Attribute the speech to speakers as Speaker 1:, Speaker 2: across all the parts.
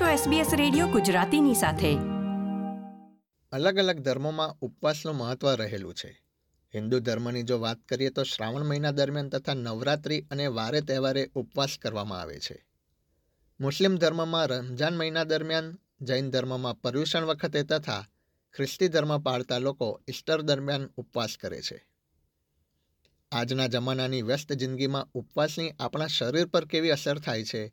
Speaker 1: છો SBS radio ગુજરાતીની સાથે.
Speaker 2: અલગ અલગ ધર્મોમાં ઉપવાસનું મહત્વ રહેલું છે. હિન્દુ ધર્મની જો વાત કરીએ તો શ્રાવણ મહિના દરમિયાન તથા નવરાત્રિ અને વારે તહેવારે ઉપવાસ કરવામાં આવે છે. મુસ્લિમ ધર્મમાં રમજાન મહિના દરમિયાન, જૈન ધર્મમાં પર્યુષણ વખતે તથા ખ્રિસ્તી ધર્મ પાળતા લોકો ઈસ્ટર દરમિયાન ઉપવાસ કરે છે. આજના જમાનાની વ્યસ્ત જિંદગીમાં ઉપવાસની આપણા શરીર પર કેવી અસર થાય છે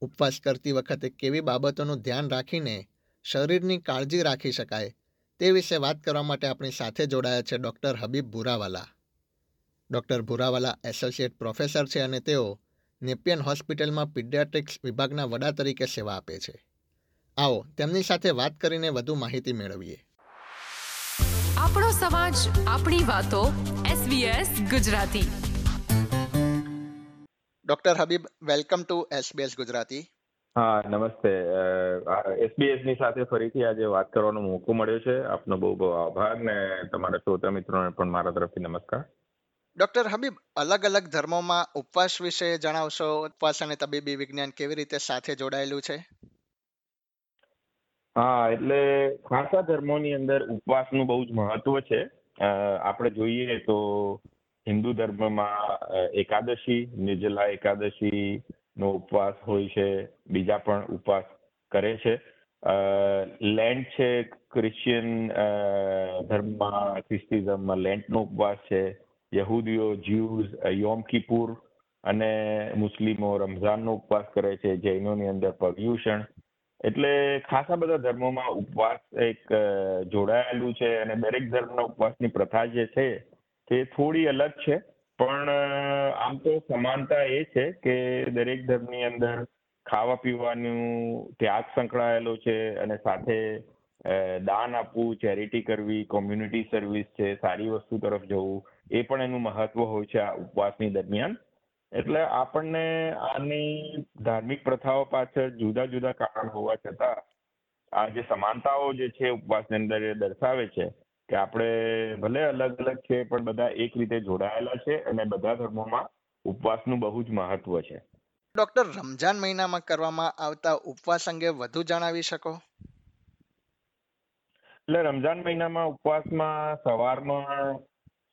Speaker 2: ઉપવાસ કરતી વખતે કેવી બાબતોનું ધ્યાન રાખીને શરીરની કાળજી રાખી શકાય તે વિશે વાત કરવા માટે આપણી સાથે જોડાયા છે doctor Habib Bhurawala. Doctor Bhurawala associate professor છે અને તેઓ નેપિયન હોસ્પિટલમાં પીડિયાટ્રિક્સ વિભાગના વડા તરીકે સેવા આપે છે. આવો, તેમની સાથે વાત કરીને વધુ માહિતી મેળવીએ.
Speaker 1: આપણો સમાજ, આપણી વાતો SBS Gujarati.
Speaker 2: Doctor Habib welcome to SBS Gujarati
Speaker 3: હા નમસ્તે. એસબીએસની સાથે ફરીથી આજે વાત કરવાનો મોકો મળ્યો છે. આપનો બહુ બહુ આભાર ને તમારા શ્રોતા મિત્રોને પણ મારા તરફથી નમસ્કાર.
Speaker 2: ડોક્ટર હબીબ અલગ અલગ ધર્મોમાં ઉપવાસ વિશે જણાવશો? ઉપવાસ અને તબીબી વિજ્ઞાન કેવી રીતે સાથે જોડાયેલું છે?
Speaker 3: હા એટલે ખાસા ધર્મોની અંદર ઉપવાસનું બહુ જ મહત્વ છે. આપણે જોઈએ તો હિન્દુ ધર્મમાં એકાદશી, નિર્જલા એકાદશી નો ઉપવાસ હોય છે, બીજા પણ ઉપવાસ કરે છે. લેન્ટ છે ક્રિશ્ચિયન ધર્મમાં ખ્રિસ્તી લેન્ટનો ઉપવાસ છે. યહૂદીઓ જ્યુઝ યોમ કિપુર અને મુસ્લિમો રમઝાનનો ઉપવાસ કરે છે જૈનોની અંદર પર્યુષણ એટલે ખાસા બધા ધર્મોમાં ઉપવાસ એક જોડાયેલું છે અને દરેક ધર્મના ઉપવાસની પ્રથા જે છે તે થોડી અલગ છે, પણ આમ તો સમાનતા એ છે કે દરેક ધર્મની અંદર ખાવા પીવાનું ત્યાગ સંકળાયેલો છે અને સાથે દાન આપવું, ચેરિટી કરવી, કોમ્યુનિટી સર્વિસ છે, સારી વસ્તુ તરફ જવું, એ પણ એનું મહત્વ હોય છે આ ઉપવાસની દરમિયાન. એટલે આપણને આની ધાર્મિક પ્રથાઓ પાછળ જુદા જુદા કારણ હોવા છતાં, આ જે સમાનતાઓ જે છે ઉપવાસની અંદર એ દર્શાવે છે કે આપણે ભલે અલગ અલગ છે પણ બધા એક રીતે જોડાયેલા છે અને બધા ધર્મોમાં ઉપવાસનું બહુ જ મહત્વ છે.
Speaker 2: ડોક્ટર રમજાન મહિનામાં કરવામાં આવતા ઉપવાસ અંગે વધુ જણાવી શકો?
Speaker 3: એટલે રમજાન મહિનામાં ઉપવાસમાં સવારમાં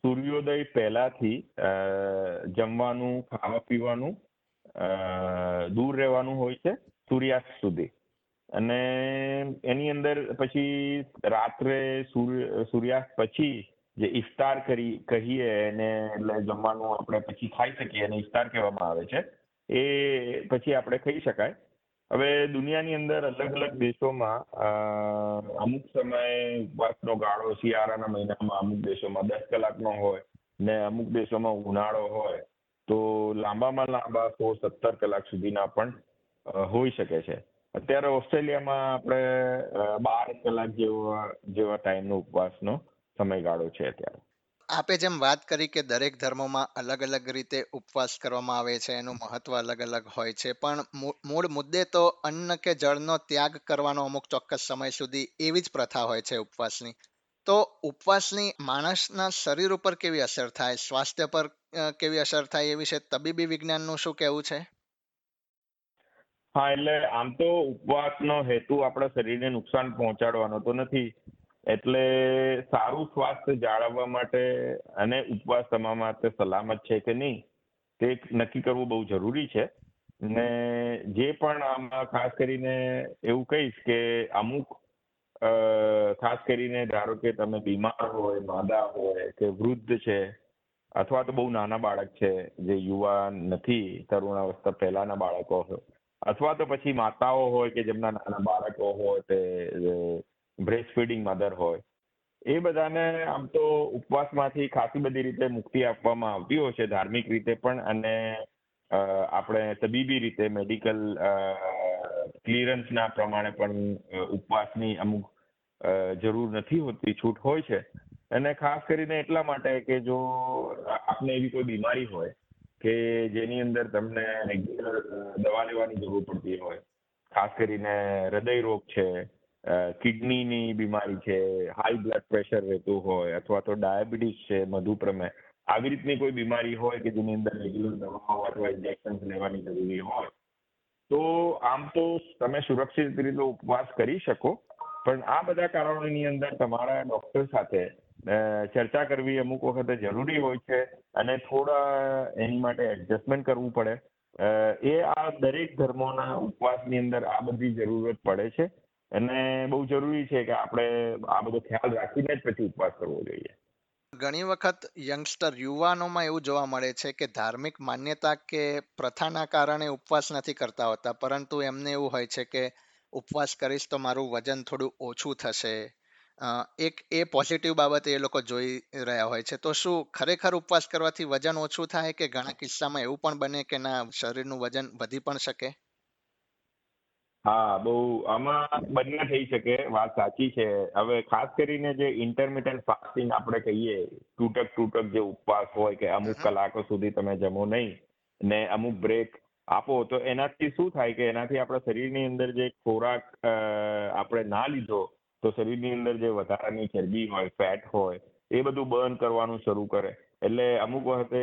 Speaker 3: સૂર્યોદય પહેલાથી જમવાનું ખાવા પીવાનું દૂર રહેવાનું હોય છે સૂર્યાસ્ત સુધી. અને એની અંદર પછી રાત્રે સૂર્ય, સૂર્યાસ્ત પછી જે ઇફતાર કરી, કહીએ એને એટલે જમવાનું આપણે પછી ખાઈ શકીએ અને ઇફતાર કહેવામાં આવે છે. એ પછી આપણે ખાઈ શકાય. હવે દુનિયાની અંદર અલગ અલગ દેશોમાં અમુક સમયે ઉપવાસનો ગાળો શિયાળાના મહિનામાં અમુક દેશોમાં દસ કલાકનો હોય ને અમુક દેશોમાં ઉનાળો હોય, તો લાંબામાં લાંબા સો સત્તર કલાક સુધીના પણ હોઈ શકે છે. અત્યારે ઓસ્ટ્રેલિયામાં આપણે બાર કલાક જેવો, જેવા ટાઈમનો ઉપવાસનો સમયગાળો છે અત્યારે.
Speaker 2: આપે જેમ વાત કરી કે દરેક ધર્મોમાં અલગ અલગ રીતે ઉપવાસ કરવામાં આવે છે, એનું મહત્વ અલગ અલગ હોય છે, પણ મૂળ મુદ્દે તો અન્ન કે જળનો ત્યાગ કરવાનો અમુક ચોક્કસ સમય સુધી એવી જ પ્રથા હોય છે ઉપવાસની. તો ઉપવાસની માણસના શરીર ઉપર કેવી અસર થાય? સ્વાસ્થ્ય પર કેવી અસર થાય એ વિશે તબીબી વિજ્ઞાનનું શું કહેવું છે?
Speaker 3: હા, એટલે આમ તો ઉપવાસનો હેતુ આપણા શરીરને નુકસાન પહોંચાડવાનો તો નથી. એટલે સારું સ્વાસ્થ્ય જાળવવા માટે અને ઉપવાસ તમારા માટે સલામત છે કે નહીં, તે નક્કી કરવું બહુ જરૂરી છે. ને જે પણ આમાં ખાસ કરીને એવું કહીશ કે અમુક ખાસ કરીને ધારો કે તમે બીમાર હોય, માદા હોય કે વૃદ્ધ છે, અથવા તો બહુ નાના બાળક છે, જે યુવાન નથી, તરુણાવસ્થા પહેલાના બાળકો અથવા તો પછી માતાઓ હોય કે જેમના નાના બાળકો હોય તે બ્રેસ્ટ ફીડિંગ મધર હોય, એ બધાને આમ તો ઉપવાસમાંથી ખાસી બધી રીતે મુક્તિ આપવામાં આવતી હોય છે ધાર્મિક રીતે પણ અને આપણે તબીબી રીતે મેડિકલ ક્લિયરન્સના પ્રમાણે પણ ઉપવાસની અમુક જરૂર નથી હોતી, છૂટ હોય છે. અને ખાસ કરીને એટલા માટે કે જો આપને એવી કોઈ બીમારી હોય કે જેની અંદર તમને રેગ્યુલર દવા લેવાની જરૂર પડતી હોય. ખાસ કરીને હૃદય રોગ છે કિડનીની બીમારી છે, હાઈ બ્લડ પ્રેશર રહેતું હોય અથવા તો ડાયાબિટીસ છે, મધુપ્રમેહ, આવી રીતની કોઈ બીમારી હોય કે જેની અંદર રેગ્યુલર દવાઓ અથવા ઇન્જેક્શન લેવાની જરૂરી હોય, તો આમ તો તમે સુરક્ષિત રીતે ઉપવાસ કરી શકો. પણ આ બધા કારણોની અંદર તમારા ડોક્ટર સાથે ચર્ચા કરવી અમુક વખતે જરૂરી હોય છે અને થોડા એની માટે એડજસ્ટમેન્ટ કરવું પડે. એ આ દરેક ધર્મોના ઉપવાસની અંદર આ બધી જરૂરત પડે છે અને બહુ જરૂરી છે કે આપણે આ બધો ખ્યાલ રાખીને જ પછી ઉપવાસ કરવો જોઈએ.
Speaker 2: ઘણી વખત યંગસ્ટર યુવાનોમાં એવું જોવા મળે છે કે ધાર્મિક માન્યતા કે પ્રથાના કારણે ઉપવાસ નથી કરતા હોતા, પરંતુ એમને એવું હોય છે કે ઉપવાસ કરીશ તો મારું વજન થોડું ઓછું થશે. એક એ પોઝિટિવ બાબત એ લોકો જોઈ રહ્યા હોય છે. તો શું ખરેખર ઉપવાસ કરવાથી વજન ઓછું થાય કે ઘણા કિસ્સામાં એવું પણ બને કે ના શરીરનું વજન વધી પણ શકે?
Speaker 3: હા બહુ આમાં બંને થઈ શકે વાત સાચી છે. હવે ખાસ કરીને જે ઇન્ટરમિટન્ટ ફાસ્ટિંગ આપણે કહીએ તૂટક તૂટક જે ઉપવાસ હોય કે અમુક કલાકો સુધી તમે જમો નહીં ને અમુક બ્રેક આપો તો એનાથી શું થાય કે એનાથી આપણા શરીરની અંદર જે ખોરાક આપણે ના લીધો તો શરીરની અંદર જે વધારાની ચરબી હોય, ફેટ હોય, એ બધું બર્ન કરવાનું શરૂ કરે. એટલે અમુક વખતે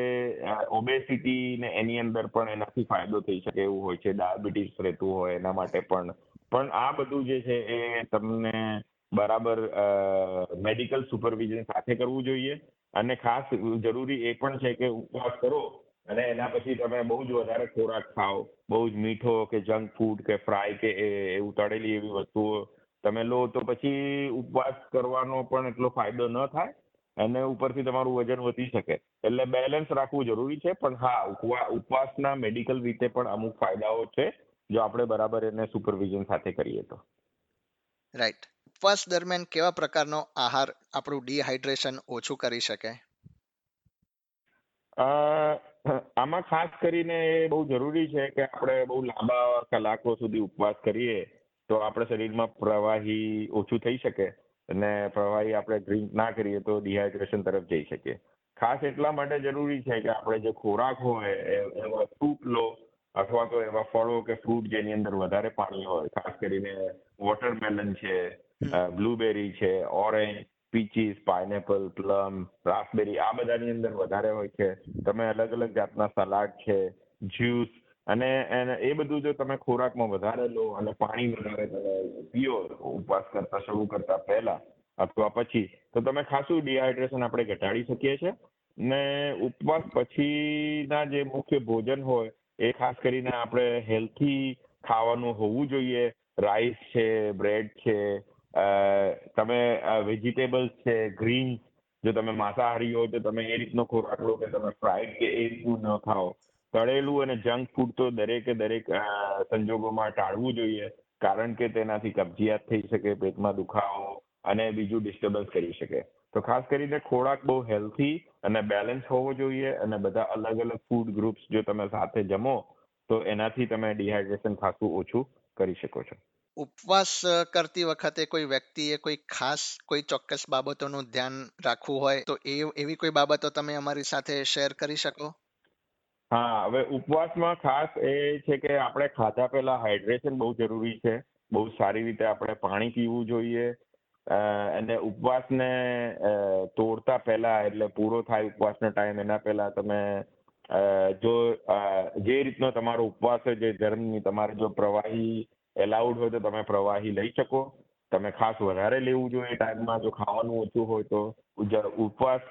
Speaker 3: ઓબેસિટી ને એની અંદર પણ એનાથી ફાયદો થઈ શકે એવું હોય છે. ડાયાબિટીસ રહેતું હોય એના માટે પણ. પણ આ બધું જે છે એ તમને બરાબર મેડિકલ સુપરવિઝન સાથે કરવું જોઈએ. અને ખાસ જરૂરી એ પણ છે કે ઉપવાસ કરો અને એના પછી તમે બહુ જ વધારે ખોરાક ખાઓ. બહુ જ મીઠો કે જંક ફૂડ કે ફ્રાય કે એવું તળેલી એવી વસ્તુઓ તમે લો તો પછી ઉપવાસ કરવાનો પણ એટલો ફાયદો ન થાય અને ઉપરથી તમારું વજન વધી શકે. એટલે બેલેન્સ રાખવું જરૂરી છે પણ હા ઉપવાસના મેડિકલ રીતે પણ અમુક ફાયદાઓ છે જો આપણે બરાબર એને સુપરવિઝન સાથે કરીએ તો.
Speaker 2: રાઈટ ઉપવાસ દરમિયાન કેવા પ્રકારનો આહાર આપણું ડિહાઇડ્રેશન ઓછું કરી શકે?
Speaker 3: આમાં ખાસ કરીને એ બહુ જરૂરી છે કે આપણે બહુ લાંબા કલાકો સુધી ઉપવાસ કરીએ. તો આપણે શરીરમાં પ્રવાહી ઓછું થઈ શકે અને પ્રવાહી આપણે ડ્રિંક ના કરીએ તો ડિહાઇડ્રેશન તરફ જઈ શકીએ. ખાસ એટલા માટે જરૂરી છે કે આપણે જે ખોરાક હોય એવા સૂપ લો અથવા તો એવા ફળો કે ફ્રૂટ જેની અંદર વધારે પાણી હોય. ખાસ કરીને વોટરમેલન છે બ્લુબેરી છે orange peaches pineapple plum raspberry આ બધાની અંદર વધારે હોય છે. તમે અલગ અલગ જાતના સલાડ છે જ્યુસ અને એ બધું જો તમે ખોરાકમાં વધારે લો અને પાણી વધારે તમે પીઓ ઉપવાસ કરતા, શરૂ કરતા પહેલા અથવા પછી, તો તમે ખાસું ડિહાઇડ્રેશન આપણે ઘટાડી શકીએ છીએ. ને ઉપવાસ પછીના જે મુખ્ય ભોજન હોય, એ ખાસ કરીને આપણે હેલ્થી ખાવાનું હોવું જોઈએ. રાઈસ છે બ્રેડ છે તમે વેજીટેબલ્સ છે ગ્રીન જો તમે માંસાહારી હો, તો તમે એ રીતનો ખોરાક લો કે તમે ફ્રાઈડ કે એ રીતનું ન ખાઓ. તળેલું અને જંક ફૂડ તો દરેકે દરેક સંજોગોમાં ટાળવું જોઈએ, કારણ કે તેનાથી કબજિયાત થઈ શકે, પેટમાં દુખાવો અને બીજું ડિસ્ટર્બન્સ કરી શકે. તો ખાસ કરીને ખોરાક બહુ હેલ્થી અને બેલેન્સ હોવો જોઈએ અને બધા અલગ અલગ ફૂડ ગ્રુપ્સ જો તમે સાથે જમો, તો એનાથી તમે ડિહાઇડ્રેશન ખાસું ઓછું કરી શકો છો.
Speaker 2: ઉપવાસ કરતી વખતે કોઈ વ્યક્તિએ કોઈ ખાસ, કોઈ ચોક્કસ બાબતોનું ધ્યાન રાખવું હોય, તો એ, એવી કોઈ બાબતો તમે અમારી સાથે શેર કરી શકો?
Speaker 3: હા, હવે ઉપવાસમાં ખાસ એ છે કે આપણે ખાધા પહેલા હાઇડ્રેશન બહુ જરૂરી છે. બહુ સારી રીતે આપણે પાણી પીવું જોઈએ. અને ઉપવાસને તોડતા પહેલા એટલે પૂરો થાય ઉપવાસનો ટાઈમ એના પહેલા તમે જો જે રીતનો તમારો ઉપવાસ હોય જે ધર્મની તમારે જો પ્રવાહી એલાઉડ હોય તો તમે પ્રવાહી લઈ શકો. તમે ખાસ વધારે લેવું જોઈએ ટાઈમમાં જો ખાવાનું ઓછું હોય તો ઉપવાસ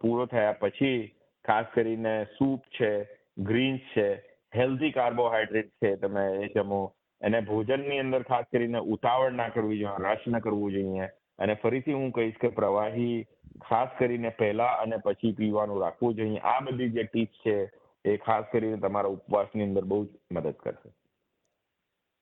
Speaker 3: પૂરો થયા પછી ખાસ કરીને સૂપ છે ગ્રીન્સ છે હેલ્ધી કાર્બોહાઈડ્રેટ છે, તમે એ જમો અને ભોજનની અંદર ખાસ કરીને ઉતાવળ ના કરવી જોઈએ, રશ ના કરવું જોઈએ. અને ફરીથી હું કહીશ કે પ્રવાહી ખાસ કરીને પહેલા અને પછી પીવાનું રાખવું જોઈએ. આ બધી જે ટીપ્સ છે, એ ખાસ કરીને તમારા ઉપવાસની અંદર બહુ જ મદદ કરશે.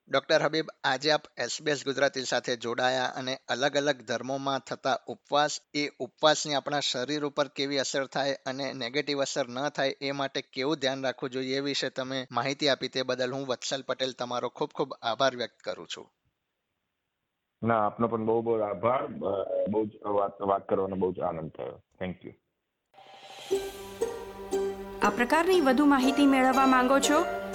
Speaker 2: ડોક્ટર હબીબ આજે આપ એસબીએસ ગુજરાતી સાથે જોડાયા અને અલગ અલગ ધર્મોમાં થતા ઉપવાસ એ ઉપવાસની આપણા શરીર ઉપર કેવી અસર થાય અને નેગેટિવ અસર ન થાય એ માટે કેવું ધ્યાન રાખવું જોઈએ એ વિશે તમે માહિતી આપી તે બદલ હું વત્સલ પટેલ તમારો ખૂબ ખૂબ આભાર વ્યક્ત કરું છું.
Speaker 3: ના આપનો પણ બહુ બહુ આભાર. બહુ જ વાત વાત કરવાનો બહુ જ આનંદ થયો. થેન્ક યુ
Speaker 1: આ પ્રકારની વધુ માહિતી મેળવવા માંગો છો